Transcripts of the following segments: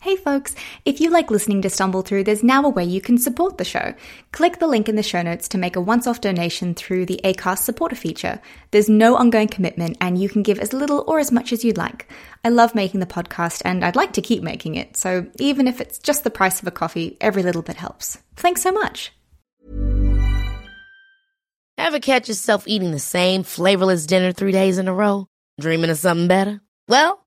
Hey folks, if you like listening to Stumble Through, there's now a way you can support the show. Click the link in the show notes to make a once off donation through the ACAST supporter feature. There's no ongoing commitment and you can give as little or as much as you'd like. I love making the podcast and I'd like to keep making it, so even if it's just the price of a coffee, every little bit helps. Thanks so much. Ever catch yourself eating the same flavorless dinner three days in a row? Dreaming of something better? Well,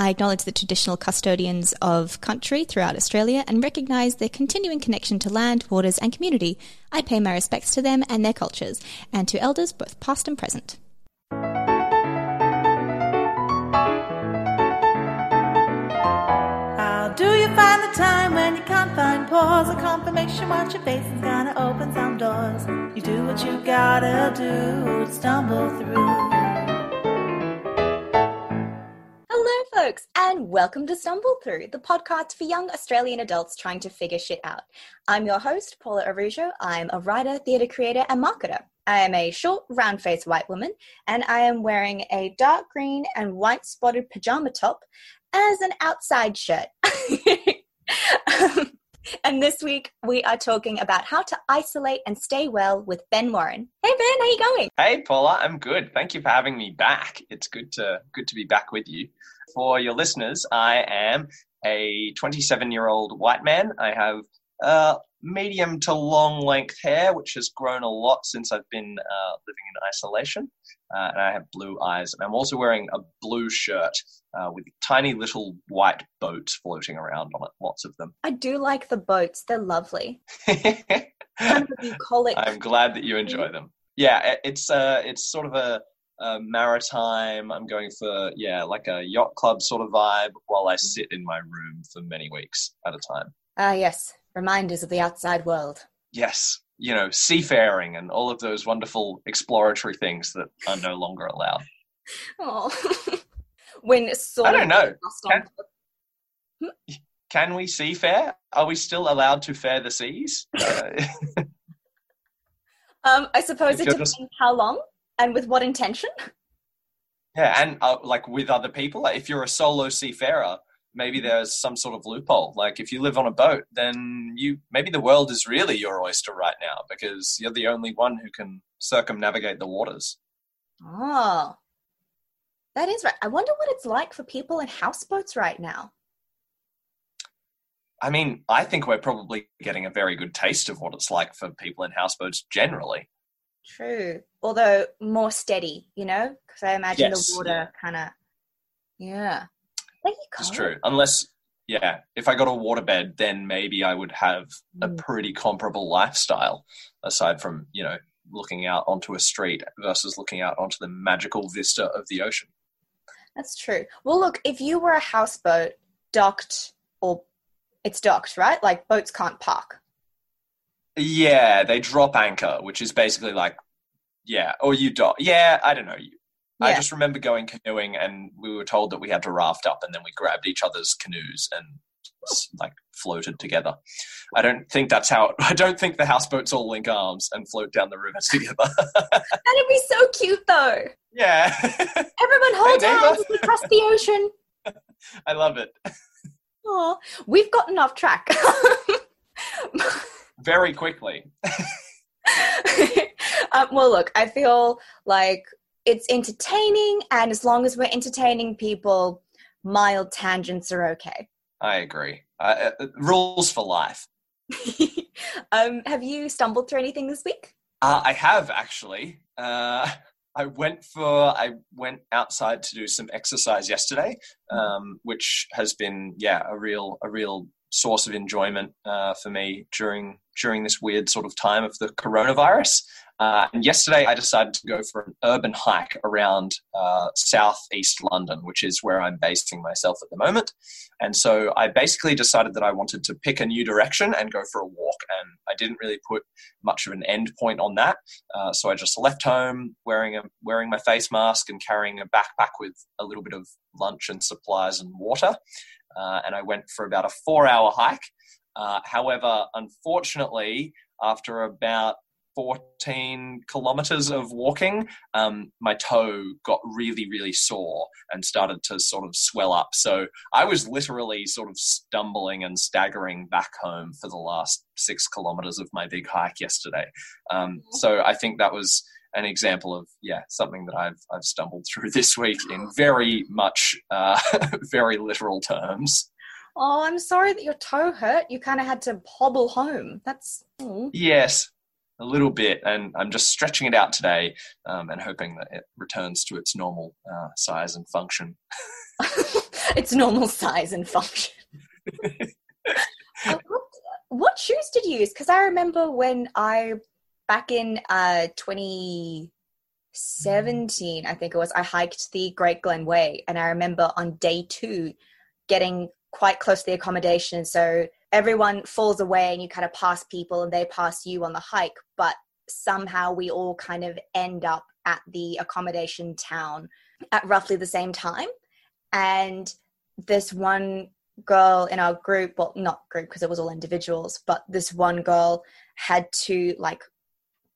I acknowledge the traditional custodians of country throughout Australia and recognise their continuing connection to land, waters, and community. I pay my respects to them and their cultures, and to elders both past and present. How do you find the time when you can't find pause? A confirmation what your face is gonna open some doors. You do what you gotta do stumble through. Hello, folks, and welcome to Stumble Through, the podcast for young Australian adults trying to figure shit out. I'm your host, Paula Araujo. I'm a writer, theatre creator, and marketer. I am a short, round faced white woman, and I am wearing a dark green and white spotted pajama top as an outside shirt. And this week we are talking about how to isolate and stay well with Ben Warren. Hey Ben, how you going? Hey Paula, I'm good. Thank you for having me back. It's good to good to be back with you. For your listeners, I am a 27 year old white man. I have uh, medium to long length hair, which has grown a lot since I've been uh, living in isolation. Uh, and I have blue eyes. And I'm also wearing a blue shirt uh, with tiny little white boats floating around on it, lots of them. I do like the boats, they're lovely. Kind of. I'm glad that you enjoy them. Yeah, it's uh, it's sort of a, a maritime. I'm going for yeah, like a yacht club sort of vibe while I sit in my room for many weeks at a time. Ah, yes, reminders of the outside world. Yes, you know, seafaring and all of those wonderful exploratory things that are no longer allowed. Oh, when sort I don't know. lost on- Can we seafare? Are we still allowed to fare the seas? Uh, Um, I suppose it depends just- how long and with what intention. yeah, and uh, like with other people, like if you're a solo seafarer, maybe there's some sort of loophole. Like if you live on a boat, then you maybe the world is really your oyster right now because you're the only one who can circumnavigate the waters. Oh, that is right. I wonder what it's like for people in houseboats right now. I mean, I think we're probably getting a very good taste of what it's like for people in houseboats generally. True, although more steady, you know, because I imagine Yes, the water kind of. Yeah, there you. It's true. Unless, yeah, if I got a waterbed, then maybe I would have a Mm. pretty comparable lifestyle, aside from, you know, looking out onto a street versus looking out onto the magical vista of the ocean. That's true. Well, look, if you were a houseboat docked or it's docked, right? Like boats can't park. Yeah, they drop anchor, which is basically like, yeah, or you dock. Yeah, I don't know. I Yeah. just remember going canoeing and we were told that we had to raft up and then we grabbed each other's canoes and like floated together. I don't think that's how, I don't think the houseboats all link arms and float down the river together. That'd be so cute, though. yeah, Everyone hold neighbor. hands across the ocean. I love it. Oh, we've gotten off track. Very quickly. um, well, look, I feel like it's entertaining, and as long as we're entertaining people, mild tangents are okay. I agree. Uh, uh, rules for life. um, have you stumbled through anything this week? Uh, I have actually. Uh, I went for I went outside to do some exercise yesterday, um, which has been yeah a real a real source of enjoyment uh, for me during during this weird sort of time of the coronavirus. Uh, and yesterday, I decided to go for an urban hike around uh, southeast London, which is where I'm basing myself at the moment. And so I basically decided that I wanted to pick a new direction and go for a walk. And I didn't really put much of an end point on that. Uh, so I just left home wearing a wearing my face mask and carrying a backpack with a little bit of lunch and supplies and water. Uh, and I went for about a four hour hike. Uh, however, unfortunately, after about 14 kilometers of walking, um, my toe got really, really sore and started to sort of swell up. So I was literally sort of stumbling and staggering back home for the last six kilometers of my big hike yesterday. Um, mm-hmm. so I think that was an example of yeah something that I've I've stumbled through this week in very much uh, very literal terms. Oh, I'm sorry that your toe hurt. You kind of had to hobble home. That's mm. yes, a little bit, and I'm just stretching it out today um, and hoping that it returns to its normal uh, size and function. its normal size and function. uh, what, what shoes did you use? Because I remember when I back in uh, 2017, I think it was, I hiked the Great Glen Way, and I remember on day two getting quite close to the accommodation. So everyone falls away and you kind of pass people and they pass you on the hike, but somehow we all kind of end up at the accommodation town at roughly the same time. And this one girl in our group, well, not group because it was all individuals, but this one girl had to like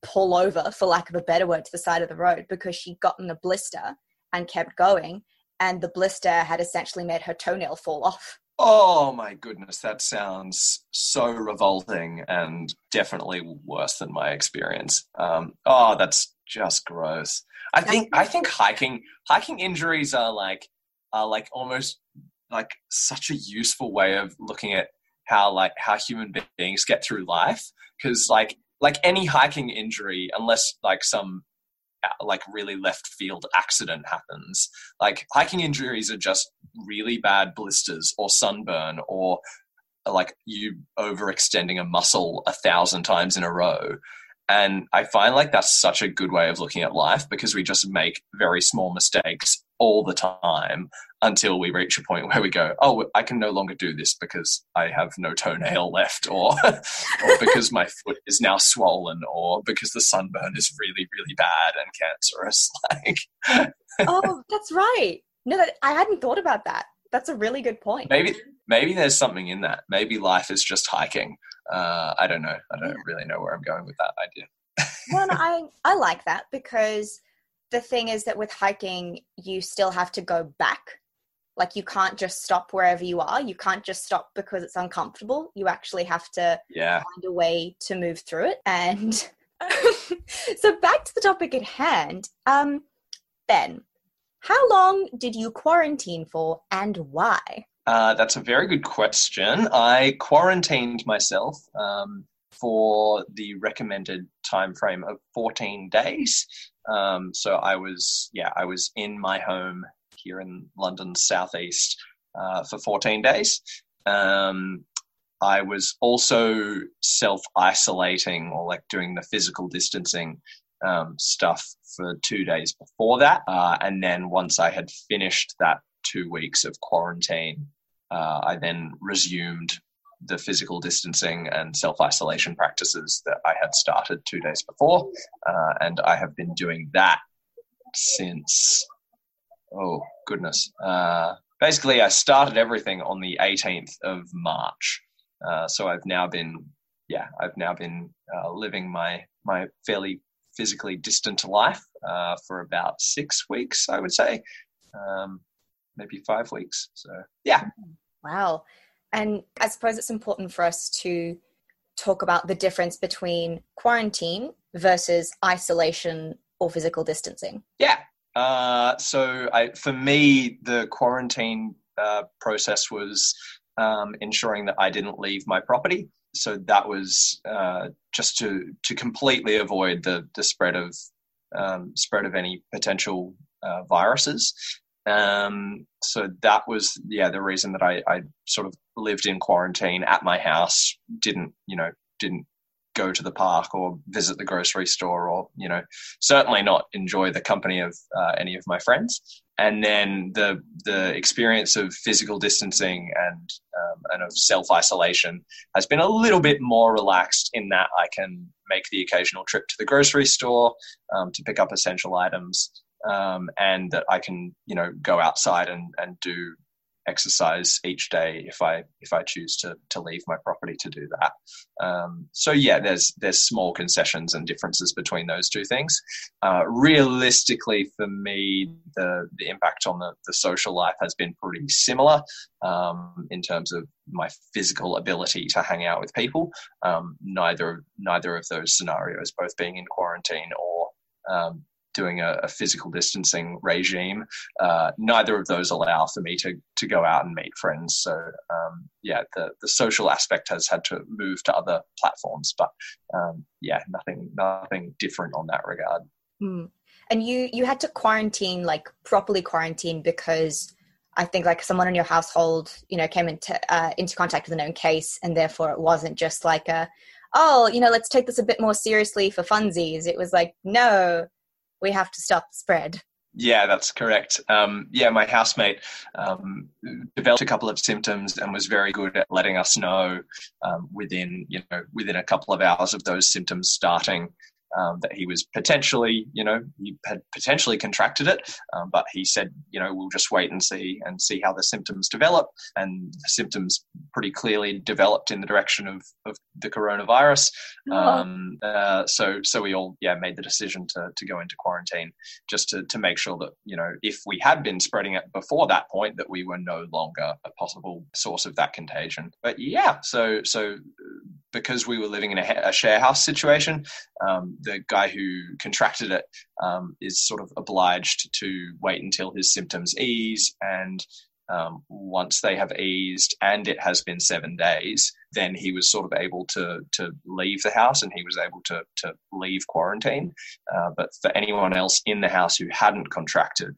pull over, for lack of a better word, to the side of the road because she'd gotten a blister and kept going. And the blister had essentially made her toenail fall off. Oh my goodness, that sounds so revolting and definitely worse than my experience. Um, oh, that's just gross. I think I think hiking hiking injuries are like are like almost like such a useful way of looking at how like how human beings get through life because like like any hiking injury unless like some uh, like really left field accident happens. Like hiking injuries are just really bad blisters or sunburn or like you overextending a muscle a thousand times in a row. And I find like that's such a good way of looking at life because we just make very small mistakes all the time until we reach a point where we go, oh, I can no longer do this because I have no toenail left, or, or because my foot is now swollen, or because the sunburn is really, really bad and cancerous. Like, oh, that's right. No, that, I hadn't thought about that. That's a really good point. Maybe, maybe there's something in that. Maybe life is just hiking. Uh, I don't know. I don't yeah. really know where I'm going with that idea. well, I I like that because the thing is that with hiking, you still have to go back. Like you can't just stop wherever you are. You can't just stop because it's uncomfortable. You actually have to yeah. find a way to move through it. And so back to the topic at hand. Um, ben, how long did you quarantine for and why? Uh, that's a very good question. I quarantined myself um, for the recommended time frame of 14 days. Um, so I was, yeah, I was in my home here in London's southeast uh, for 14 days. Um, I was also self isolating or like doing the physical distancing um, stuff for two days before that. Uh, and then once I had finished that two weeks of quarantine, uh, I then resumed the physical distancing and self isolation practices that I had started two days before. Uh, and I have been doing that since, oh, goodness. Uh, basically, I started everything on the 18th of March. Uh, so I've now been, yeah, I've now been uh, living my, my fairly physically distant life uh, for about six weeks, I would say. Um, maybe five weeks. So, yeah. Wow. And I suppose it's important for us to talk about the difference between quarantine versus isolation or physical distancing. Yeah. Uh, so I, for me, the quarantine uh, process was um, ensuring that I didn't leave my property. So that was uh, just to to completely avoid the the spread of um, spread of any potential uh, viruses. Um, so that was yeah the reason that I, I sort of lived in quarantine at my house. Didn't you know didn't go to the park or visit the grocery store or you know certainly not enjoy the company of uh, any of my friends and then the the experience of physical distancing and um, and of self isolation has been a little bit more relaxed in that I can make the occasional trip to the grocery store um, to pick up essential items um, and that I can you know go outside and and do exercise each day if I if I choose to to leave my property to do that. Um, so yeah, there's there's small concessions and differences between those two things. Uh, realistically, for me, the the impact on the the social life has been pretty similar um, in terms of my physical ability to hang out with people. Um, neither neither of those scenarios, both being in quarantine or um, doing a, a physical distancing regime. Uh, neither of those allow for me to to go out and meet friends. So um, yeah, the the social aspect has had to move to other platforms, but um, yeah, nothing nothing different on that regard. Mm. And you you had to quarantine like properly quarantine because. I think like someone in your household, you know, came into uh, into contact with a known case, and therefore it wasn't just like a, oh, you know, let's take this a bit more seriously for funsies. It was like, no, we have to stop the spread. Yeah, that's correct. Um, yeah, my housemate um, developed a couple of symptoms and was very good at letting us know um, within, you know, within a couple of hours of those symptoms starting um, that he was potentially, you know, he had potentially contracted it, um, but he said, you know, we'll just wait and see and see how the symptoms develop. And the symptoms pretty clearly developed in the direction of, of the coronavirus. Oh. Um, uh, so, so we all, yeah, made the decision to, to go into quarantine just to, to make sure that, you know, if we had been spreading it before that point, that we were no longer a possible source of that contagion. But yeah, so, so because we were living in a, a share house situation, um, the guy who contracted it um, is sort of obliged to wait until his symptoms ease. And um, once they have eased and it has been seven days, then he was sort of able to to leave the house and he was able to to leave quarantine. Uh, but for anyone else in the house who hadn't contracted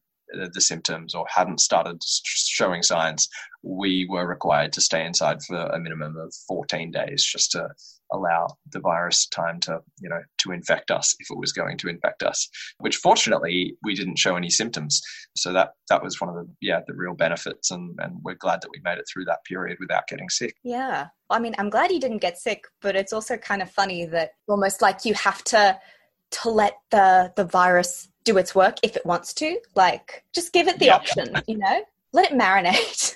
the symptoms or hadn't started showing signs, we were required to stay inside for a minimum of 14 days just to allow the virus time to you know to infect us if it was going to infect us which fortunately we didn't show any symptoms. So that that was one of the yeah the real benefits and and we're glad that we made it through that period without getting sick. Yeah. I mean i'm glad you didn't get sick but it's also kind of funny that almost like you have to to let the the virus do its work if it wants to. Like just give it the yeah. option you know? Let it marinate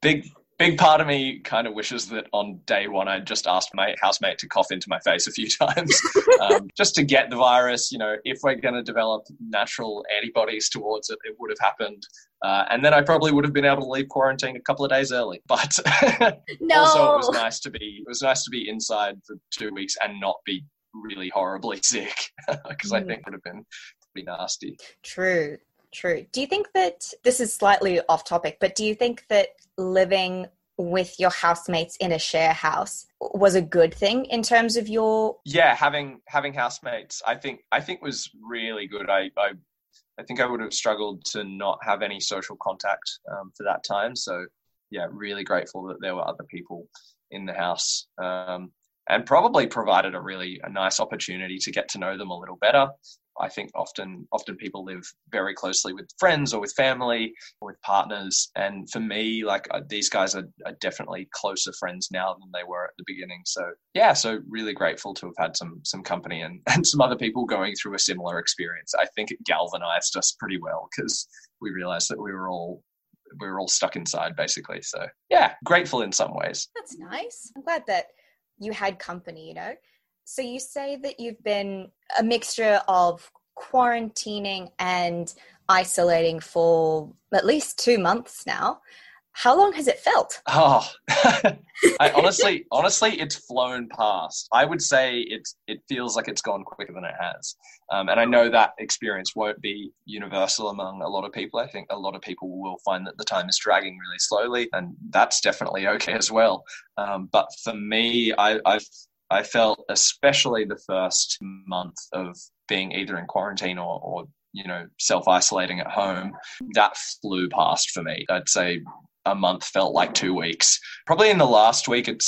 big big part of me kind of wishes that on day one I just asked my housemate to cough into my face a few times um, just to get the virus. You know, if we're going to develop natural antibodies towards it, it would have happened. Uh, and then I probably would have been able to leave quarantine a couple of days early. But no. also, it was nice to be it was nice to be inside for two weeks and not be really horribly sick because mm. I think it would have been pretty nasty. True. True. Do you think that this is slightly off topic, but do you think that living with your housemates in a share house was a good thing in terms of your yeah having having housemates i think i think was really good. I i, I think i would have struggled to not have any social contact um, for that time. So yeah really grateful that there were other people in the house um, and probably provided a really a nice opportunity to get to know them a little better I think often often people live very closely with friends or with family or with partners. And for me, like uh, these guys are, are, definitely closer friends now than they were at the beginning. So yeah, so really grateful to have had some some company and, and some other people going through a similar experience. I think it galvanized us pretty well because we realized that we were all we were all stuck inside basically. So yeah, grateful in some ways. That's nice. I'm glad that you had company, you know. So you say that you've been a mixture of quarantining and isolating for at least two months now. How long has it felt? Oh, I honestly, honestly, it's flown past. I would say it's it feels like it's gone quicker than it has, um, and I know that experience won't be universal among a lot of people. I think a lot of people will find that the time is dragging really slowly, and that's definitely okay as well. Um, but for me, I, I've I felt, especially the first month of being either in quarantine or, or you know, self isolating at home, that flew past for me. I'd say a month felt like two weeks. Probably in the last week, it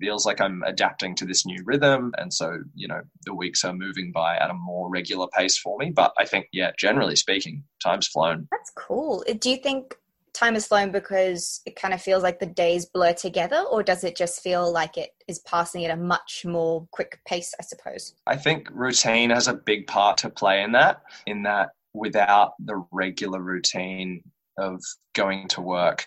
feels like I'm adapting to this new rhythm. And so, you know, the weeks are moving by at a more regular pace for me. But I think, yeah, generally speaking, time's flown. That's cool. Do you think time has flown because it kind of feels like the days blur together, or does it just feel like it is passing at a much more quick pace, I suppose? I think routine has a big part to play in that, in that without the regular routine of going to work.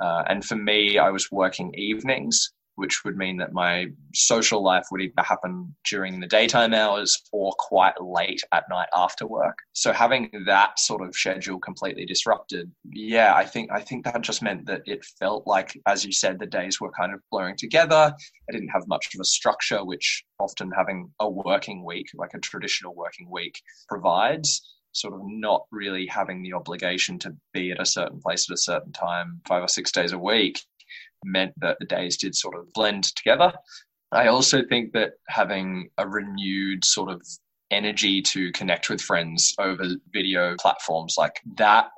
Uh, and for me, I was working evenings which would mean that my social life would either happen during the daytime hours or quite late at night after work. So having that sort of schedule completely disrupted, yeah, I think I think that just meant that it felt like, as you said, the days were kind of blurring together. I didn't have much of a structure, which often having a working week, like a traditional working week, provides sort of not really having the obligation to be at a certain place at a certain time five or six days a week meant that the days did sort of blend together. I also think that having a renewed sort of energy to connect with friends over video platforms like that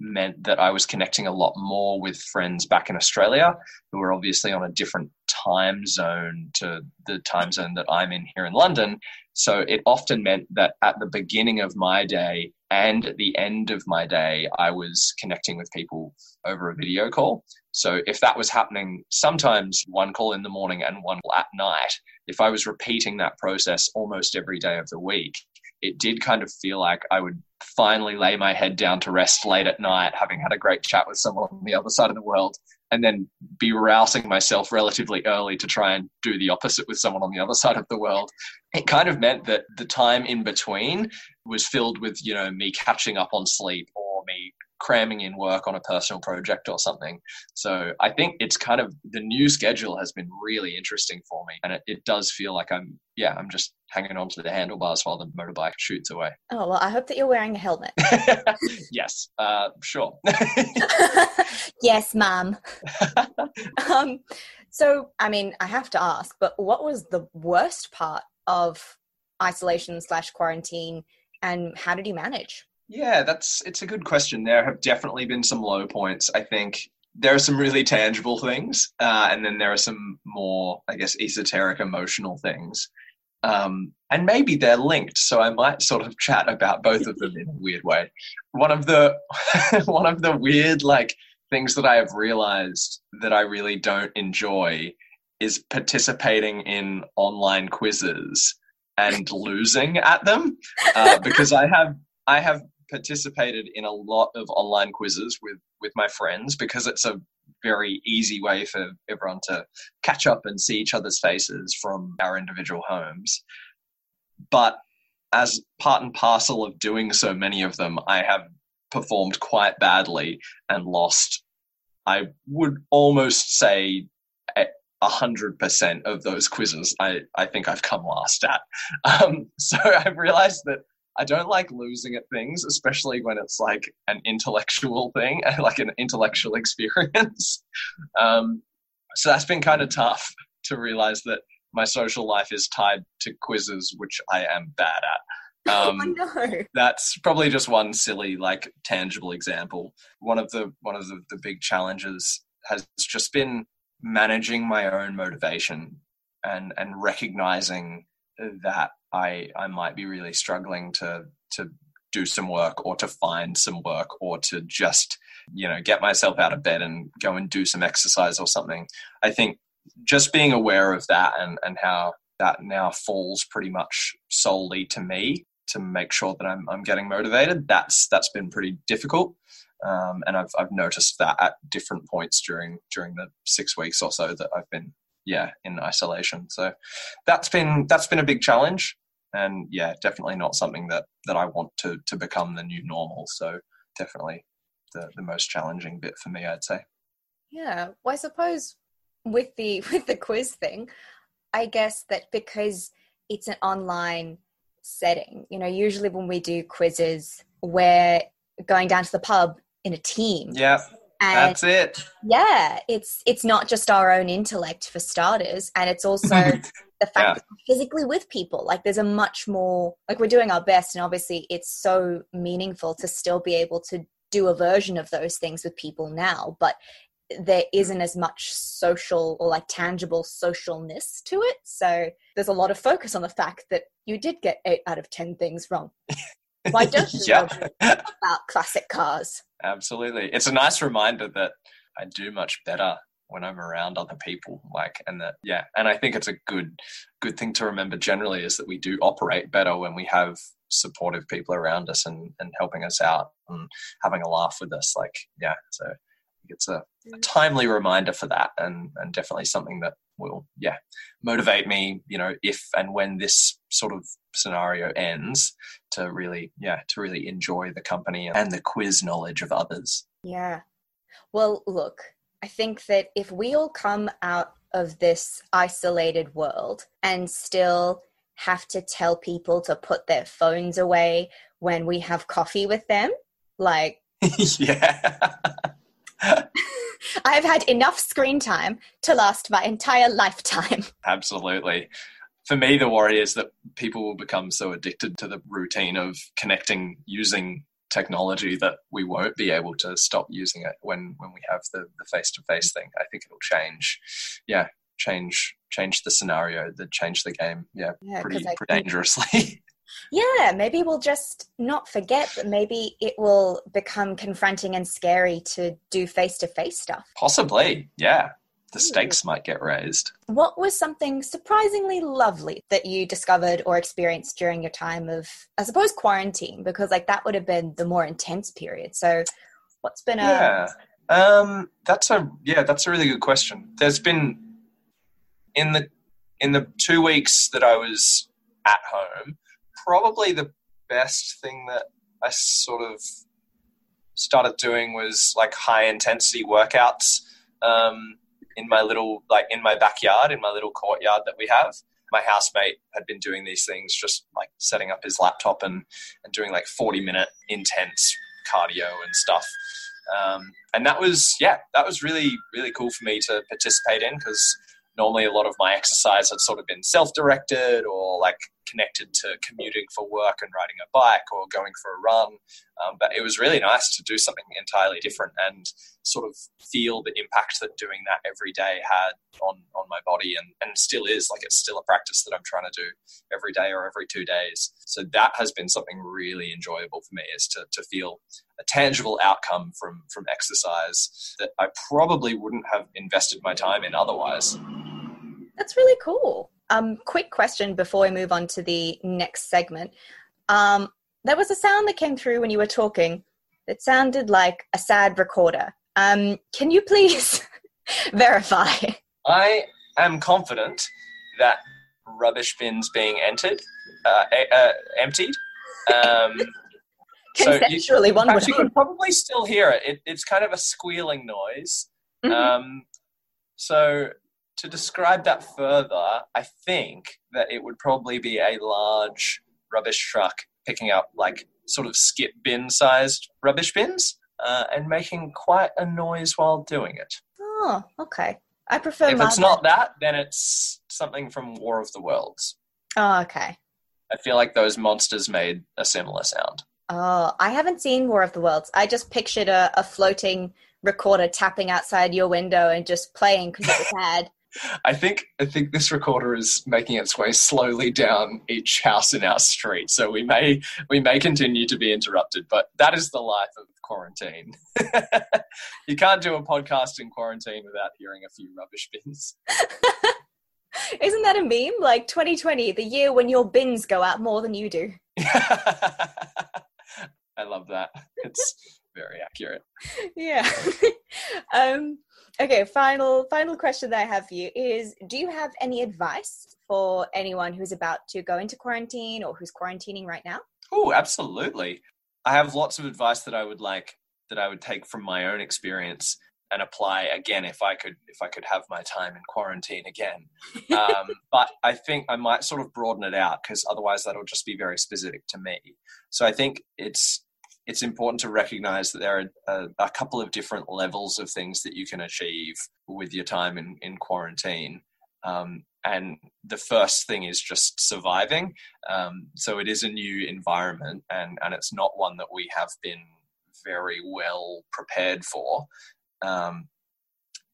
meant that I was connecting a lot more with friends back in Australia who were obviously on a different time zone to the time zone that I'm in here in London. So it often meant that at the beginning of my day and at the end of my day, I was connecting with people over a video call. So if that was happening sometimes one call in the morning and one at night, if I was repeating that process almost every day of the week, it did kind of feel like I would finally lay my head down to rest late at night, having had a great chat with someone on the other side of the world, and then be rousing myself relatively early to try and do the opposite with someone on the other side of the world. It kind of meant that the time in between was filled with, you know, me catching up on sleep or me cramming in work on a personal project or something. So I think it's kind of the new schedule has been really interesting for me. And it, it does feel like I'm, yeah, I'm just hanging on to the handlebars while the motorbike shoots away. Oh, well, I hope that you're wearing a helmet. yes, uh, sure. yes, ma'am. um, so, I mean, I have to ask, but what was the worst part of isolation slash quarantine and how did you manage? Yeah, that's it's a good question. There have definitely been some low points. I think there are some really tangible things, uh, and then there are some more, I guess, esoteric, emotional things. Um, and maybe they're linked, so I might sort of chat about both of them in a weird way. One of the one of the weird like things that I have realized that I really don't enjoy is participating in online quizzes and losing at them uh, because I have I have participated in a lot of online quizzes with with my friends because it's a very easy way for everyone to catch up and see each other's faces from our individual homes. But as part and parcel of doing so many of them, I have performed quite badly and lost. I would almost say a hundred percent of those quizzes. I, I think I've come last at. Um, so I've realized that I don't like losing at things, especially when it's like an intellectual thing, like an intellectual experience. Um, so that's been kind of tough to realize that my social life is tied to quizzes, which I am bad at. Um, oh, no. That's probably just one silly, like tangible example. One of the one of the, the big challenges has just been managing my own motivation and and recognizing that I I might be really struggling to to do some work or to find some work or to just you know get myself out of bed and go and do some exercise or something. I think just being aware of that and and how that now falls pretty much solely to me to make sure that i'm, I'm getting motivated that's that's been pretty difficult. Um, and I've, I've noticed that at different points during during the six weeks or so that I've been yeah in isolation. So that's been that's been a big challenge. And yeah definitely not something that that i want to to become the new normal. So definitely the the most challenging bit for me i'd say. Yeah. Well i suppose with the with the quiz thing i guess that because it's an online setting you know usually when we do quizzes we're going down to the pub in a team. Yeah And That's it. yeah, it's it's not just our own intellect for starters, and it's also the fact Yeah. that we're physically with people. Like there's a much more like we're doing our best, and obviously it's so meaningful to still be able to do a version of those things with people now, but there isn't as much social or like tangible socialness to it. So there's a lot of focus on the fact that you did get eight out of ten things wrong. Why don't you know yeah. about classic cars? Absolutely. It's a nice reminder that I do much better when I'm around other people. Like, and that, yeah. And I think it's a good, good thing to remember generally is that we do operate better when we have supportive people around us and, and helping us out and having a laugh with us. Like, yeah. So it's a, a timely reminder for that and, and definitely something that will, yeah, motivate me, you know, if and when this sort of scenario ends to really, yeah, to really enjoy the company and the quiz knowledge of others. Yeah. Well, look, I think that if we all come out of this isolated world and still have to tell people to put their phones away when we have coffee with them, like yeah. I've had enough screen time to last my entire lifetime. Absolutely. For me, the worry is that people will become so addicted to the routine of connecting using technology that we won't be able to stop using it when, when we have the, the face-to-face thing. I think it'll change, yeah, change change the scenario, that change the game, yeah, Yeah, pretty, I pretty dangerously. Yeah, maybe we'll just not forget, but maybe it will become confronting and scary to do face to face stuff. Possibly, yeah. The stakes might get raised. What was something surprisingly lovely that you discovered or experienced during your time of, I suppose, quarantine? Because like that would have been the more intense period. So, what's been a Yeah. Um, that's a yeah, that's a really good question. There's been in the in the two weeks that I was at home, probably the best thing that I sort of started doing was like high intensity workouts um, in my little like in my backyard in my little courtyard that we have. My housemate had been doing these things, just like setting up his laptop and and doing like forty minute intense cardio and stuff. Um, and that was yeah, that was really really cool for me to participate in because normally a lot of my exercise had sort of been self-directed or like connected to commuting for work and riding a bike or going for a run um, but it was really nice to do something entirely different and sort of feel the impact that doing that every day had on on my body and and still is like it's still a practice that I'm trying to do every day or every two days so that has been something really enjoyable for me is to to feel a tangible outcome from from exercise that I probably wouldn't have invested my time in otherwise. That's really cool. Um, quick question before we move on to the next segment. Um, there was a sound that came through when you were talking. It sounded like a sad recorder. Um, can you please verify? I am confident that rubbish bins being entered, uh, uh, emptied. Um, so you, Conceptually, one would you can probably still hear it. it. It's kind of a squealing noise. Mhm. Um, so to describe that further, I think that it would probably be a large rubbish truck picking up like sort of skip bin sized rubbish bins uh, and making quite a noise while doing it. Oh, okay. I prefer. If it's not that, then it's something from War of the Worlds. Oh, okay. I feel like those monsters made a similar sound. Oh, I haven't seen War of the Worlds. I just pictured a, a floating recorder tapping outside your window and just playing because it was sad. I think I think this recorder is making its way slowly down each house in our street, so we may we may continue to be interrupted, but that is the life of quarantine. you can't do a podcast in quarantine without hearing a few rubbish bins. Isn't that a meme? Like 2020, the year when your bins go out more than you do. I love that. It's very accurate. Yeah. um, okay, final final question that I have for you is do you have any advice for anyone who's about to go into quarantine or who's quarantining right now? Oh, absolutely. I have lots of advice that I would like that I would take from my own experience and apply again if I could if I could have my time in quarantine again. Um, but I think I might sort of broaden it out because otherwise that'll just be very specific to me. So I think it's it's important to recognize that there are a, a, couple of different levels of things that you can achieve with your time in, in quarantine. Um, and the first thing is just surviving. Um, so it is a new environment, and, and it's not one that we have been very well prepared for. Um,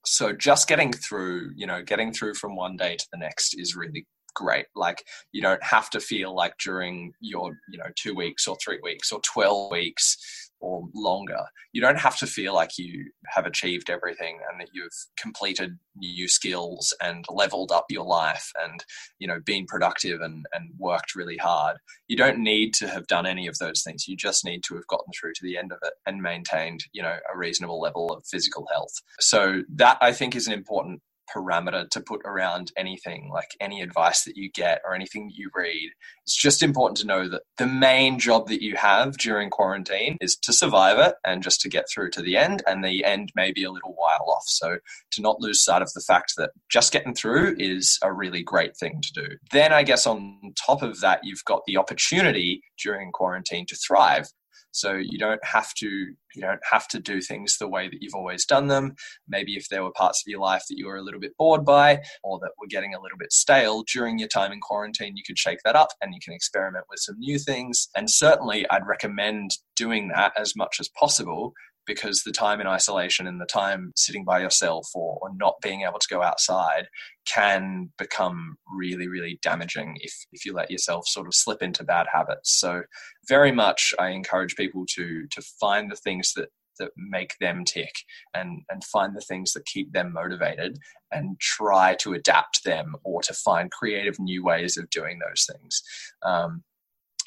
so just getting through, you know, getting through from one day to the next is really great. Like you don't have to feel like during your, you know, two weeks or three weeks or 12 weeks or longer, you don't have to feel like you have achieved everything and that you've completed new skills and leveled up your life and, you know, been productive and, and worked really hard. You don't need to have done any of those things. You just need to have gotten through to the end of it and maintained, you know, a reasonable level of physical health. So that I think is an important parameter to put around anything, like any advice that you get or anything that you read. It's just important to know that the main job that you have during quarantine is to survive it and just to get through to the end. And the end may be a little while off. So to not lose sight of the fact that just getting through is a really great thing to do. Then I guess on top of that, you've got the opportunity during quarantine to thrive. So you don't have to you don't have to do things the way that you've always done them. Maybe if there were parts of your life that you were a little bit bored by or that were getting a little bit stale during your time in quarantine, you could shake that up and you can experiment with some new things. And certainly I'd recommend doing that as much as possible because the time in isolation and the time sitting by yourself or, or, not being able to go outside can become really, really damaging if, if you let yourself sort of slip into bad habits. So very much I encourage people to to find the things that that make them tick and and find the things that keep them motivated and try to adapt them or to find creative new ways of doing those things um,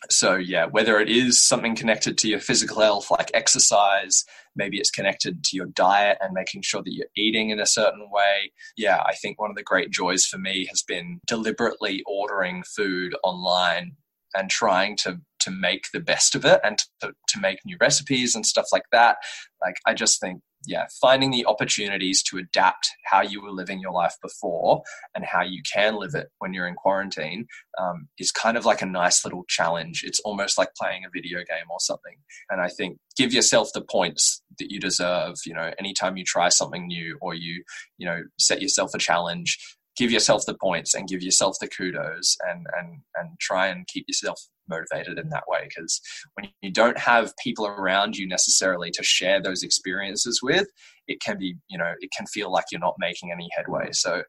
so yeah whether it is something connected to your physical health like exercise maybe it's connected to your diet and making sure that you're eating in a certain way. Yeah i think one of the great joys for me has been deliberately ordering food online and trying to to make the best of it and to, to make new recipes and stuff like that. Like i just think yeah, finding the opportunities to adapt how you were living your life before and how you can live it when you're in quarantine um, is kind of like a nice little challenge. It's almost like playing a video game or something. And I think give yourself the points that you deserve. You know, anytime you try something new or you, you know, set yourself a challenge, give yourself the points and give yourself the kudos and and and try and keep yourself motivated in that way because when you don't have people around you necessarily to share those experiences with it can be you know it can feel like you're not making any headway so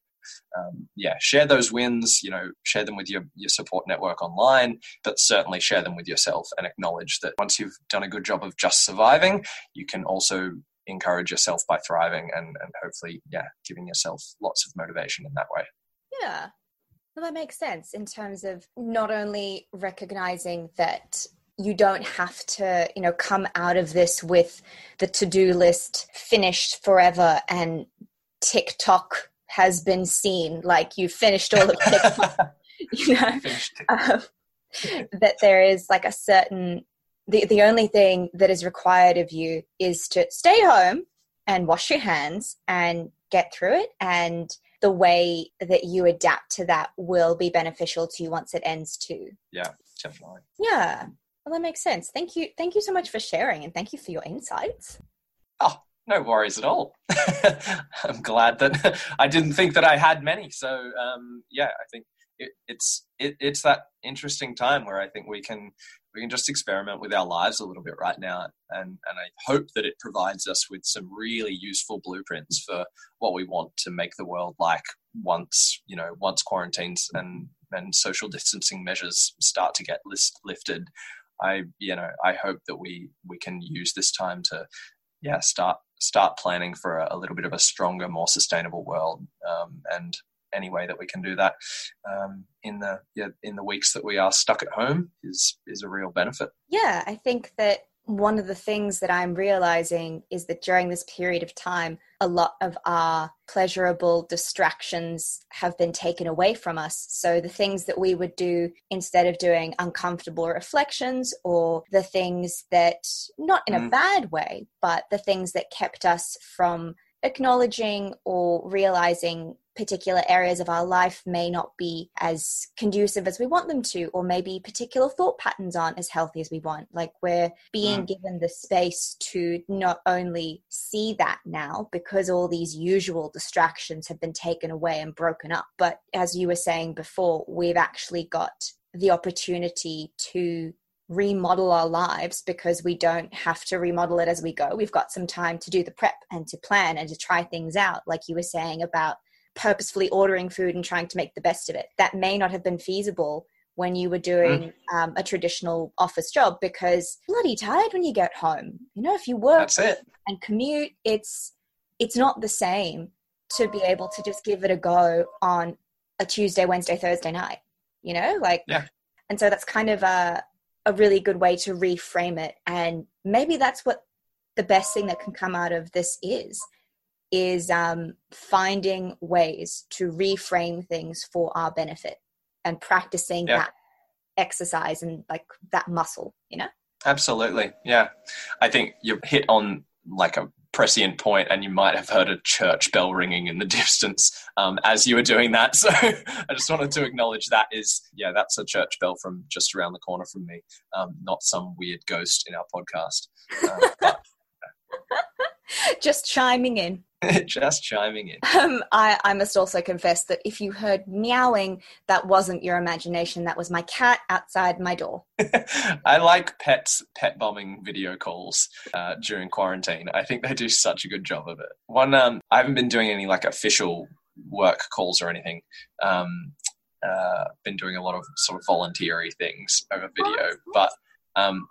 um, yeah share those wins you know share them with your your support network online but certainly share them with yourself and acknowledge that once you've done a good job of just surviving you can also encourage yourself by thriving and, and hopefully, yeah, giving yourself lots of motivation in that way. Yeah. Well, that makes sense in terms of not only recognizing that you don't have to, you know, come out of this with the to do list finished forever and TikTok has been seen, like you finished all of TikTok, you know, um, that there is like a certain the, the only thing that is required of you is to stay home and wash your hands and get through it and the way that you adapt to that will be beneficial to you once it ends too. Yeah definitely. Yeah. Well that makes sense. Thank you thank you so much for sharing and thank you for your insights. Oh no worries at all. I'm glad that i didn't think that i had many. So um, yeah i think it, it's it, it's that interesting time where i think we can we can just experiment with our lives a little bit right now. And and I hope that it provides us with some really useful blueprints for what we want to make the world like once you know once quarantines and and social distancing measures start to get list, lifted. I you know I hope that we we can use this time to yeah start start planning for a, a little bit of a stronger more sustainable world. Um, and any way that we can do that um, in the yeah, in the weeks that we are stuck at home is is a real benefit. Yeah, I think that one of the things that I'm realizing is that during this period of time, a lot of our pleasurable distractions have been taken away from us. So, the things that we would do instead of doing uncomfortable reflections, or the things that, not in a mm. bad way, but the things that kept us from acknowledging or realizing particular areas of our life may not be as conducive as we want them to, or maybe particular thought patterns aren't as healthy as we want. Like we're being mm. given the space to not only see that now because all these usual distractions have been taken away and broken up, but as you were saying before, we've actually got the opportunity to remodel our lives because we don't have to remodel it as we go. We've got some time to do the prep and to plan and to try things out, like you were saying about purposefully ordering food and trying to make the best of it. That may not have been feasible when you were doing mm. um, a traditional office job because bloody tired when you get home. You know, if you work and commute, it's it's not the same to be able to just give it a go on a Tuesday, Wednesday, Thursday night. You know, like yeah. And so that's kind of a a really good way to reframe it and maybe that's what the best thing that can come out of this is is um, finding ways to reframe things for our benefit and practicing yeah. that exercise and like that muscle you know? Absolutely. Yeah. I think you hit on like a prescient point and you might have heard a church bell ringing in the distance um, as you were doing that. So i just wanted to acknowledge that is yeah that's a church bell from just around the corner from me um, not some weird ghost in our podcast. Uh, but, just chiming in just chiming in. Um, I, I must also confess that if you heard meowing, that wasn't your imagination. That was my cat outside my door. I like pets pet bombing video calls uh, during quarantine. I think they do such a good job of it. One, um, I haven't been doing any like official work calls or anything. Um, uh, been doing a lot of sort of voluntary things over video, but um,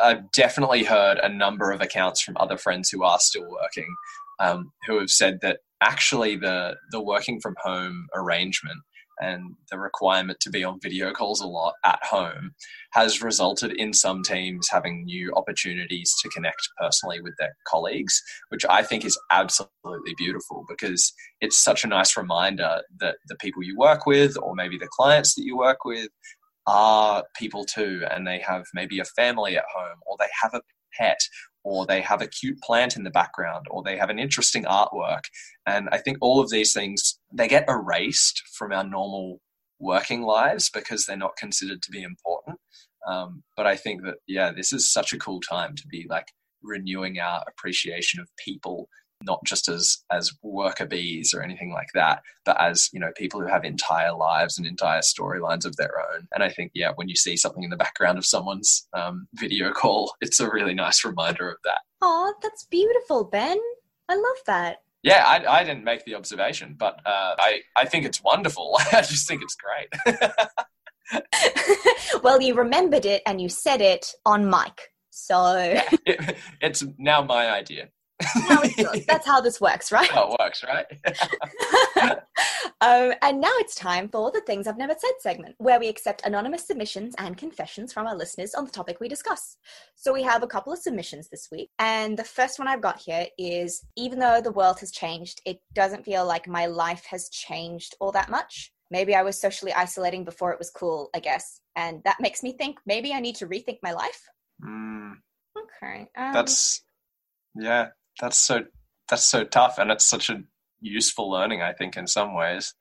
I've definitely heard a number of accounts from other friends who are still working um, who have said that actually the the working from home arrangement and the requirement to be on video calls a lot at home has resulted in some teams having new opportunities to connect personally with their colleagues, which I think is absolutely beautiful because it's such a nice reminder that the people you work with, or maybe the clients that you work with, are people too, and they have maybe a family at home, or they have a pet, or they have a cute plant in the background, or they have an interesting artwork. And I think all of these things, they get erased from our normal working lives because they're not considered to be important. Um, but I think that, yeah, this is such a cool time to be like renewing our appreciation of people not just as as worker bees or anything like that, but as you know people who have entire lives and entire storylines of their own. And I think yeah, when you see something in the background of someone's um, video call, it's a really nice reminder of that. Oh, that's beautiful, Ben. I love that. Yeah, I, I didn't make the observation, but uh, I I think it's wonderful. I just think it's great. well, you remembered it and you said it on mic. So yeah, it, it's now my idea. That's how this works, right? How it works, right? um, and now it's time for the Things I've Never Said segment, where we accept anonymous submissions and confessions from our listeners on the topic we discuss. So we have a couple of submissions this week. And the first one I've got here is even though the world has changed, it doesn't feel like my life has changed all that much. Maybe I was socially isolating before it was cool, I guess. And that makes me think maybe I need to rethink my life. Mm. Okay. Um, That's, yeah, that's so that's so tough and it's such a useful learning i think in some ways.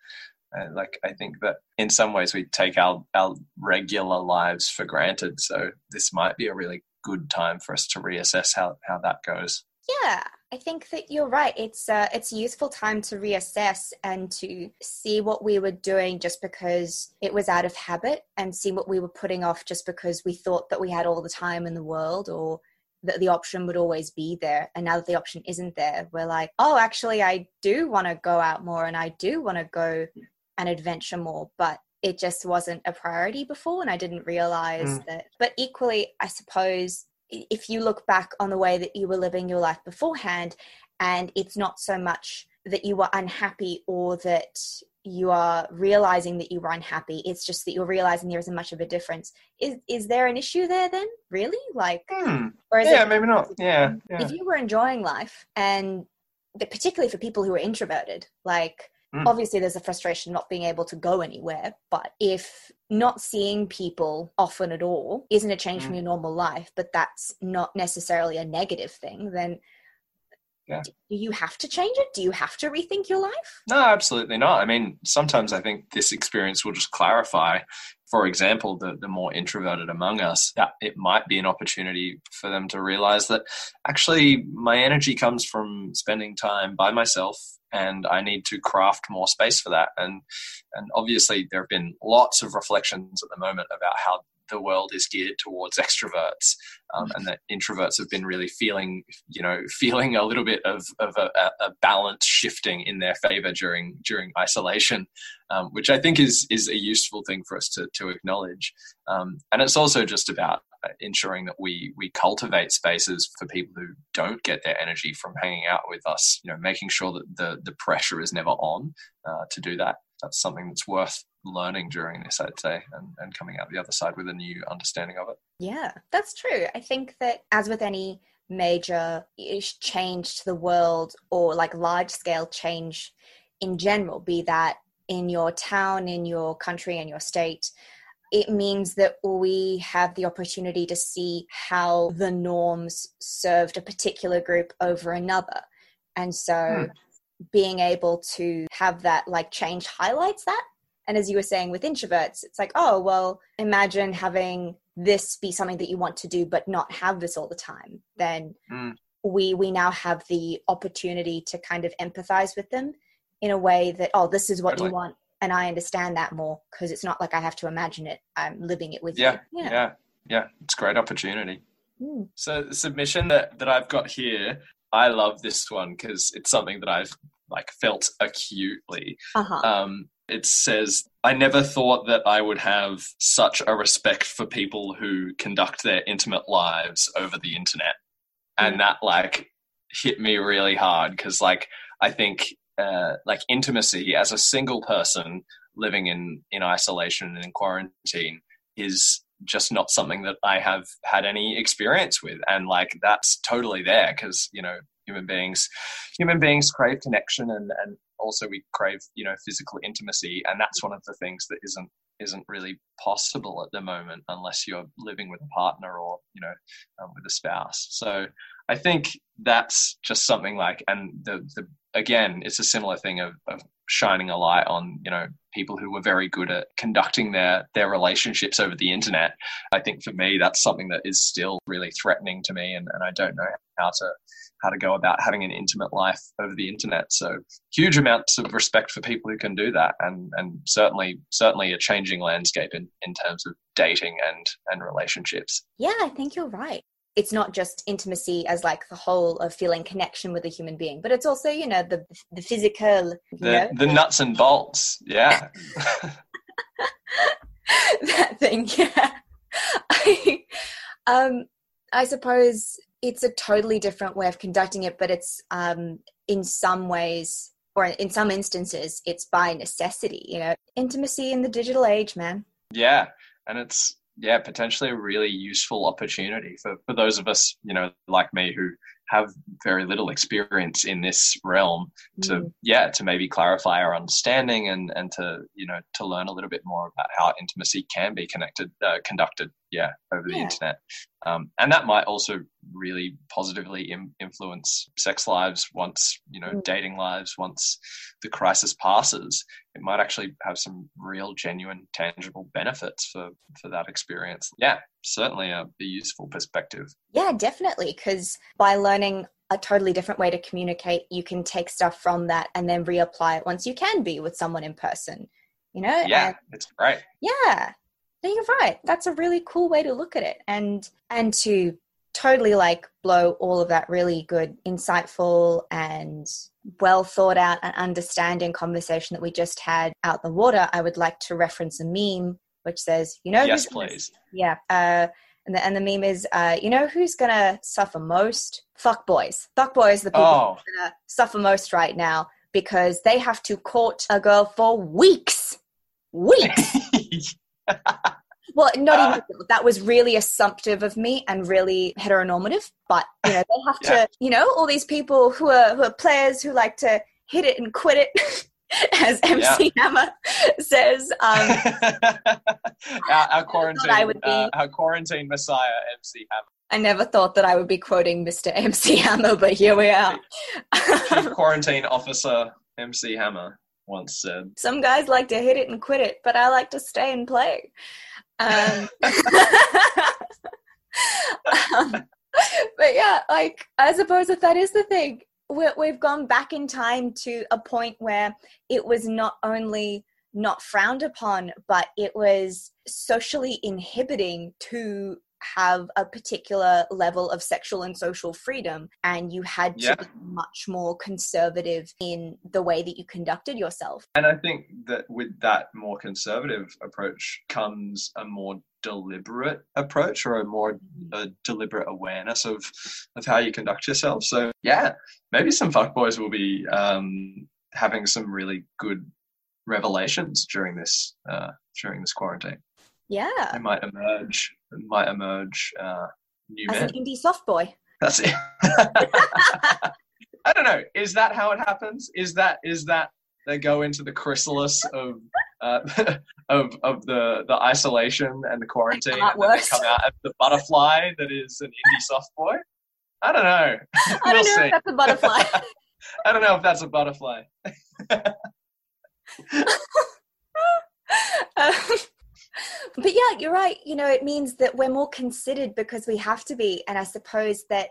Uh, like i think that in some ways we take our our regular lives for granted so this might be a really good time for us to reassess how how that goes. Yeah i think that you're right. It's uh, it's a useful time to reassess and to see what we were doing just because it was out of habit and see what we were putting off just because we thought that we had all the time in the world or that the option would always be there. And now that the option isn't there, we're like, oh, actually, I do want to go out more and I do want to go and adventure more, but it just wasn't a priority before. And I didn't realize mm. that. But equally, I suppose if you look back on the way that you were living your life beforehand, and it's not so much that you were unhappy or that you are realizing that you were unhappy it's just that you're realizing there isn't much of a difference is is there an issue there then really like hmm. or yeah it, maybe not yeah, yeah, if you were enjoying life and particularly for people who are introverted like mm. obviously there's a frustration not being able to go anywhere but if not seeing people often at all isn't a change mm. from your normal life but that's not necessarily a negative thing then Yeah. Do you have to change it? Do you have to rethink your life? No, absolutely not. I mean, sometimes I think this experience will just clarify, for example, the, the more introverted among us, that it might be an opportunity for them to realize that actually my energy comes from spending time by myself and I need to craft more space for that. And and obviously there have been lots of reflections at the moment about how the world is geared towards extroverts, um, and that introverts have been really feeling, you know, feeling a little bit of, of a, a balance shifting in their favor during during isolation, um, which I think is is a useful thing for us to to acknowledge. Um, and it's also just about ensuring that we we cultivate spaces for people who don't get their energy from hanging out with us. You know, making sure that the the pressure is never on uh, to do that. That's something that's worth learning during this, I'd say, and, and coming out the other side with a new understanding of it. Yeah, that's true. I think that as with any major change to the world or like large scale change in general, be that in your town, in your country, in your state, it means that we have the opportunity to see how the norms served a particular group over another. And so hmm. being able to have that like change highlights that and as you were saying with introverts, it's like, oh, well, imagine having this be something that you want to do, but not have this all the time. Then mm. we we now have the opportunity to kind of empathize with them in a way that, oh, this is what totally. you want. And I understand that more because it's not like I have to imagine it. I'm living it with yeah, you. Yeah. Yeah. Yeah. It's a great opportunity. Mm. So the submission that, that I've got here, I love this one because it's something that I've like felt acutely. Uh-huh. Um, it says, I never thought that I would have such a respect for people who conduct their intimate lives over the internet. And mm. that like hit me really hard because like I think uh, like intimacy as a single person living in in isolation and in quarantine is just not something that I have had any experience with and like that's totally there because you know human beings human beings crave connection and and also we crave you know physical intimacy and that's one of the things that isn't isn't really possible at the moment unless you're living with a partner or you know um, with a spouse. So i think that's just something like and the the again it's a similar thing of, of shining a light on you know people who were very good at conducting their their relationships over the internet i think for me that's something that is still really threatening to me and, and i don't know how to how to go about having an intimate life over the internet. So huge amounts of respect for people who can do that, and and certainly certainly a changing landscape in in terms of dating and and relationships. Yeah, I think you're right. It's not just intimacy as like the whole of feeling connection with a human being, but it's also you know the the physical, the know? the nuts and bolts. Yeah. that thing, yeah. I, um, I suppose it's a totally different way of conducting it, but it's um, in some ways, or in some instances, it's by necessity. You know, intimacy in the digital age, man. Yeah, and it's yeah potentially a really useful opportunity for for those of us you know like me who have very little experience in this realm to mm. yeah to maybe clarify our understanding and and to you know to learn a little bit more about how intimacy can be connected uh, conducted yeah over the internet. Um, and that might also really positively Im- influence sex lives once you know mm. dating lives once the crisis passes. It might actually have some real genuine tangible benefits for for that experience. Yeah certainly a, a useful perspective yeah definitely because by learning a totally different way to communicate you can take stuff from that and then reapply it once you can be with someone in person you know yeah and, it's right yeah you're right. That's a really cool way to look at it. And and to totally like blow all of that really good, insightful and well thought out and understanding conversation that we just had out the water, I would like to reference a meme which says, you know, yes, please. Yeah. Uh, and the, and the meme is, uh, you know who's gonna suffer most? Fuck boys. Fuck boys, the people oh. gonna suffer most right now because they have to court a girl for weeks. Weeks. well, not even that was really assumptive of me and really heteronormative. But you know, they have yeah. to, you know, all these people who are who are players who like to hit it and quit it. as MC yeah. Hammer says, um, our, our, quarantine, uh, our quarantine messiah, MC Hammer. I never thought that I would be quoting Mr. MC Hammer, but here we are. Chief Quarantine Officer MC Hammer once said. Some guys like to hit it and quit it, but I like to stay and play. Um, um, but yeah, like I suppose that that is the thing. We we've gone back in time to a point where it was not only not frowned upon, but it was socially inhibiting to have a particular level of sexual and social freedom and you had Yeah. to be much more conservative in the way that you conducted yourself And I think that with that more conservative approach comes a more deliberate approach or a more a deliberate awareness of of how you conduct yourself. So yeah, maybe some fuckboys will be um, having some really good revelations during this uh, during this quarantine. Yeah They might emerge might emerge uh, new as men. an indie soft boy That's it. I don't know. Is that how it happens? Is that is that they go into the chrysalis of uh, of of the the isolation and the quarantine, and they come out as the butterfly that is an indie soft boy? I don't know. i we'll don't know see. if that's a butterfly I don't know if that's a butterfly. Um, but yeah, you're right. You know, it means that we're more considered because we have to be. And I suppose that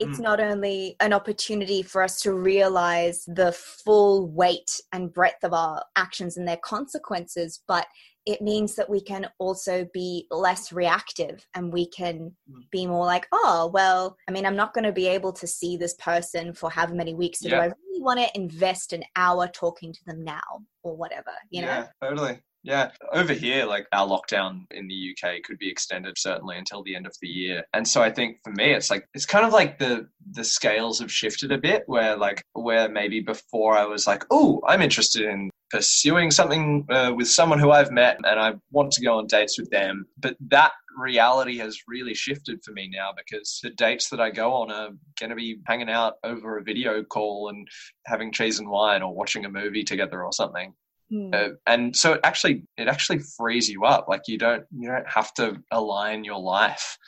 it's Mm. not only an opportunity for us to realize the full weight and breadth of our actions and their consequences, but it means that we can also be less reactive and we can Mm. be more like, oh, well, I mean, I'm not going to be able to see this person for however many weeks. So do I really want to invest an hour talking to them now or whatever, you know? yeah, totally. Yeah, over here, like our lockdown in the UK could be extended certainly until the end of the year, and so I think for me, it's like it's kind of like the the scales have shifted a bit, where like where maybe before I was like, oh, I'm interested in pursuing something uh, with someone who I've met, and I want to go on dates with them, but that reality has really shifted for me now because the dates that I go on are going to be hanging out over a video call and having cheese and wine or watching a movie together or something Hmm. uh, and so it actually it actually frees you up like you don't you don't have to align your life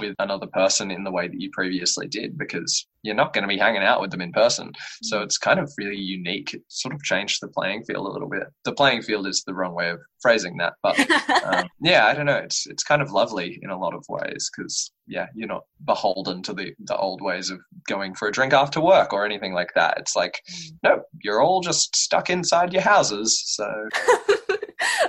with another person in the way that you previously did because you're not going to be hanging out with them in person. So it's kind of really unique. It sort of changed the playing field a little bit. The playing field is the wrong way of phrasing that but um, yeah i don't know. It's it's kind of lovely in a lot of ways because yeah you're not beholden to the the old ways of going for a drink after work or anything like that. It's like no you're all just stuck inside your houses so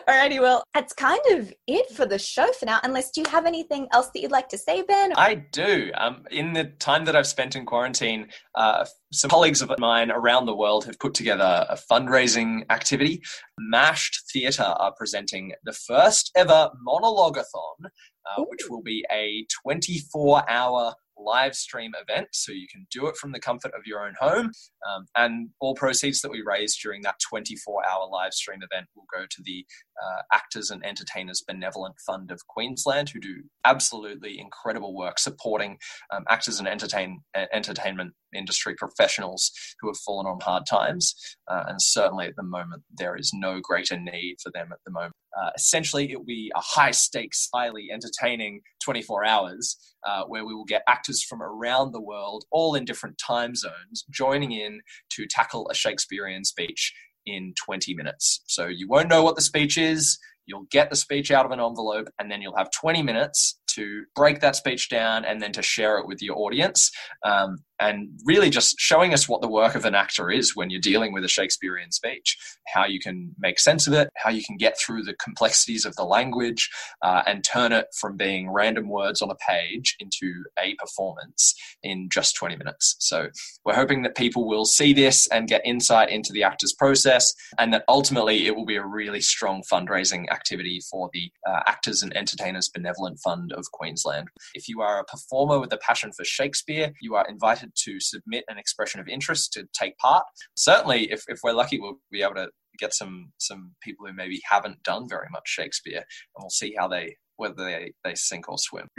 Alrighty, well, that's kind of it for the show for now. Unless do you have anything else that you'd like to say, Ben? I do. Um, in the time that I've spent in quarantine, uh, some colleagues of mine around the world have put together a fundraising activity. Mashed Theatre are presenting the first ever monologathon, uh, which will be a 24 hour live stream event. So you can do it from the comfort of your own home. Um, and all proceeds that we raise during that 24 hour live stream event will go to the uh, Actors and Entertainers Benevolent Fund of Queensland, who do absolutely incredible work supporting um, actors and entertain, uh, entertainment industry professionals who have fallen on hard times. Uh, and certainly at the moment, there is no greater need for them at the moment. Uh, essentially, it will be a high stakes, highly entertaining 24 hours uh, where we will get actors from around the world, all in different time zones, joining in to tackle a Shakespearean speech in 20 minutes. So you won't know what the speech is. You'll get the speech out of an envelope, and then you'll have 20 minutes to break that speech down and then to share it with your audience. Um, and really just showing us what the work of an actor is when you're dealing with a Shakespearean speech, how you can make sense of it, how you can get through the complexities of the language uh, and turn it from being random words on a page into a performance in just 20 minutes. So we're hoping that people will see this and get insight into the actor's process, and that ultimately it will be a really strong fundraising activity for the uh, Actors and Entertainers Benevolent Fund of Queensland. If you are a performer with a passion for Shakespeare, you are invited to submit an expression of interest to take part. Certainly, if, if we're lucky, we'll be able to get some some people who maybe haven't done very much Shakespeare, and we'll see how they whether they, they sink or swim.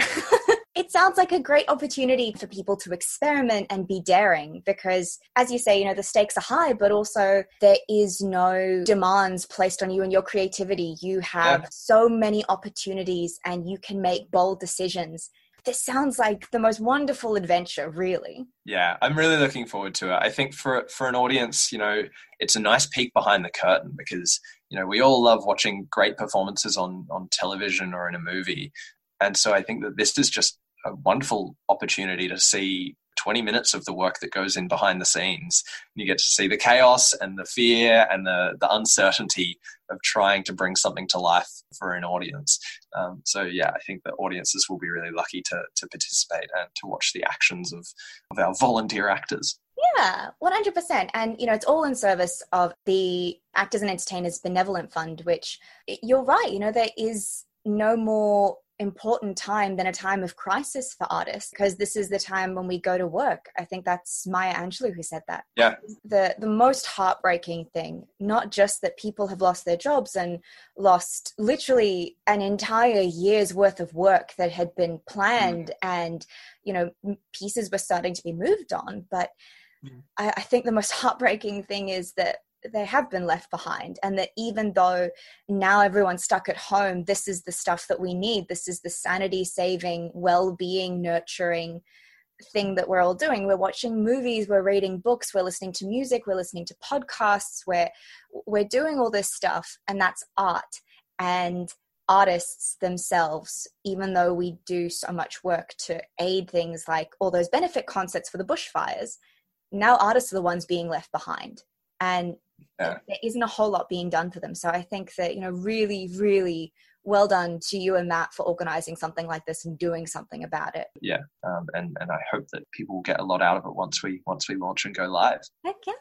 It sounds like a great opportunity for people to experiment and be daring because, as you say, you know, the stakes are high, but also there is no demands placed on you and your creativity. You have Yeah. so many opportunities and you can make bold decisions. this sounds like the most wonderful adventure, really. Yeah, I'm really looking forward to it. I think for for an audience, you know, it's a nice peek behind the curtain because you know we all love watching great performances on on television or in a movie, and so I think that this is just a wonderful opportunity to see 20 minutes of the work that goes in behind the scenes. You get to see the chaos and the fear and the, the uncertainty of trying to bring something to life for an audience. Um, so, yeah, I think that audiences will be really lucky to, to participate and to watch the actions of, of our volunteer actors. Yeah, 100%. And, you know, it's all in service of the Actors and Entertainers Benevolent Fund, which you're right, you know, there is no more important time than a time of crisis for artists because this is the time when we go to work. I think that's Maya Angelou who said that. Yeah. The the most heartbreaking thing, not just that people have lost their jobs and lost literally an entire year's worth of work that had been planned mm. and you know pieces were starting to be moved on, but mm. I, I think the most heartbreaking thing is that they have been left behind and that even though now everyone's stuck at home this is the stuff that we need. This is the sanity saving well-being nurturing thing that we're all doing. We're watching movies we're reading books we're listening to music we're listening to podcasts we're we're doing all this stuff and that's art. And artists themselves even though we do so much work to aid things like all those benefit concerts for the bushfires now artists are the ones being left behind. And yeah. there isn't a whole lot being done for them. So I think that, you know, really, really well done to you and Matt for organizing something like this and doing something about it. Yeah. Um, and, and I hope that people will get a lot out of it once we once we launch and go live. Heck yeah.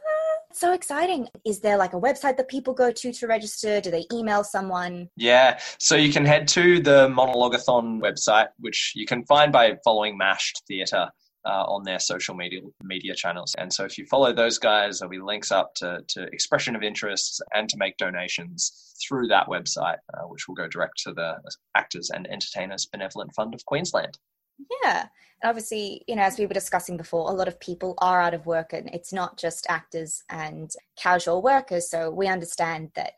So exciting. Is there like a website that people go to to register? Do they email someone? Yeah. So you can head to the Monologathon website, which you can find by following Mashed Theatre uh, on their social media media channels. And so if you follow those guys, there'll be links up to, to expression of interests and to make donations through that website, uh, which will go direct to the Actors and Entertainers Benevolent Fund of Queensland. Yeah. And obviously, you know, as we were discussing before, a lot of people are out of work and it's not just actors and casual workers. So we understand that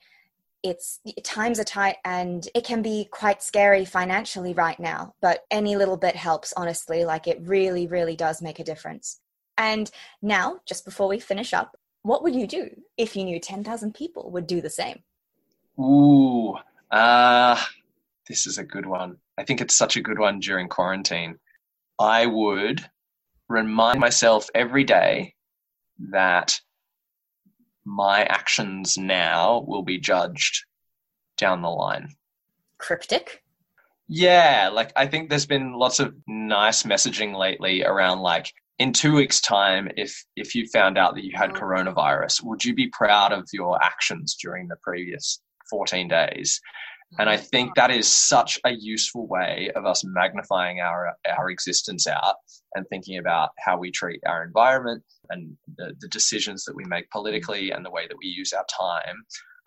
it's times are tight and it can be quite scary financially right now but any little bit helps honestly like it really really does make a difference. And now just before we finish up what would you do if you knew 10,000 people would do the same? Ooh uh this is a good one. I think it's such a good one during quarantine. I would remind myself every day that my actions now will be judged down the line. Cryptic? Yeah, like I think there's been lots of nice messaging lately around like in 2 weeks time if if you found out that you had mm. coronavirus, would you be proud of your actions during the previous 14 days? And I think that is such a useful way of us magnifying our our existence out and thinking about how we treat our environment and the, the decisions that we make politically and the way that we use our time.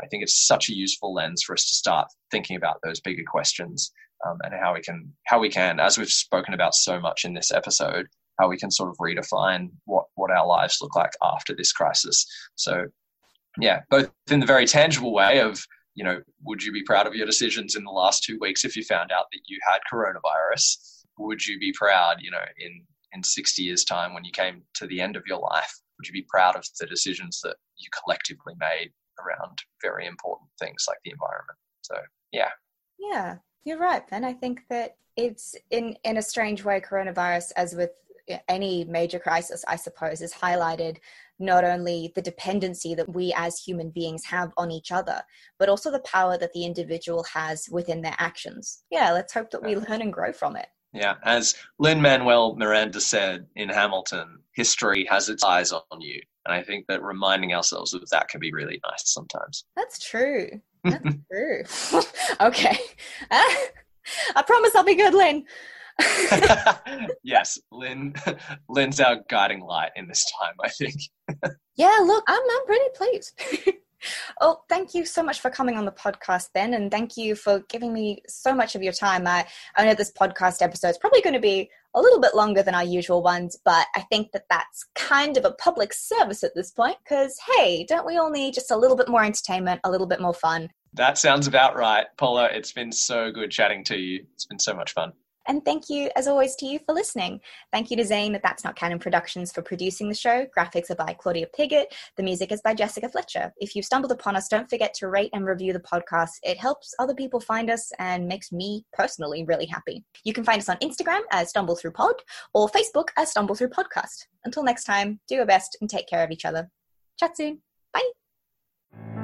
I think it's such a useful lens for us to start thinking about those bigger questions um, and how we can how we can, as we've spoken about so much in this episode, how we can sort of redefine what what our lives look like after this crisis. So, yeah, both in the very tangible way of you know, would you be proud of your decisions in the last two weeks if you found out that you had coronavirus? Would you be proud, you know, in in 60 years' time when you came to the end of your life? Would you be proud of the decisions that you collectively made around very important things like the environment? So, yeah. Yeah, you're right, Ben. I think that it's in in a strange way, coronavirus, as with any major crisis, I suppose, is highlighted not only the dependency that we as human beings have on each other, but also the power that the individual has within their actions. Yeah, let's hope that we learn and grow from it. Yeah, as Lin Manuel Miranda said in Hamilton, history has its eyes on you. And I think that reminding ourselves of that can be really nice sometimes. That's true. That's true. okay. I promise I'll be good, Lin. yes, Lin Lin's our guiding light in this time. I think. yeah, look, I'm I'm pretty pleased. oh, thank you so much for coming on the podcast, Ben, and thank you for giving me so much of your time. I, I know this podcast episode is probably going to be a little bit longer than our usual ones, but I think that that's kind of a public service at this point because, hey, don't we all need just a little bit more entertainment, a little bit more fun? That sounds about right. Paula, it's been so good chatting to you. It's been so much fun. And thank you, as always, to you for listening. Thank you to Zane at That's Not Canon Productions for producing the show. Graphics are by Claudia Piggott. The music is by Jessica Fletcher. If you've stumbled upon us, don't forget to rate and review the podcast. It helps other people find us and makes me personally really happy. You can find us on Instagram as Stumble Through Pod or Facebook as Stumble Through Podcast. Until next time, do your best and take care of each other. Chat soon. Bye.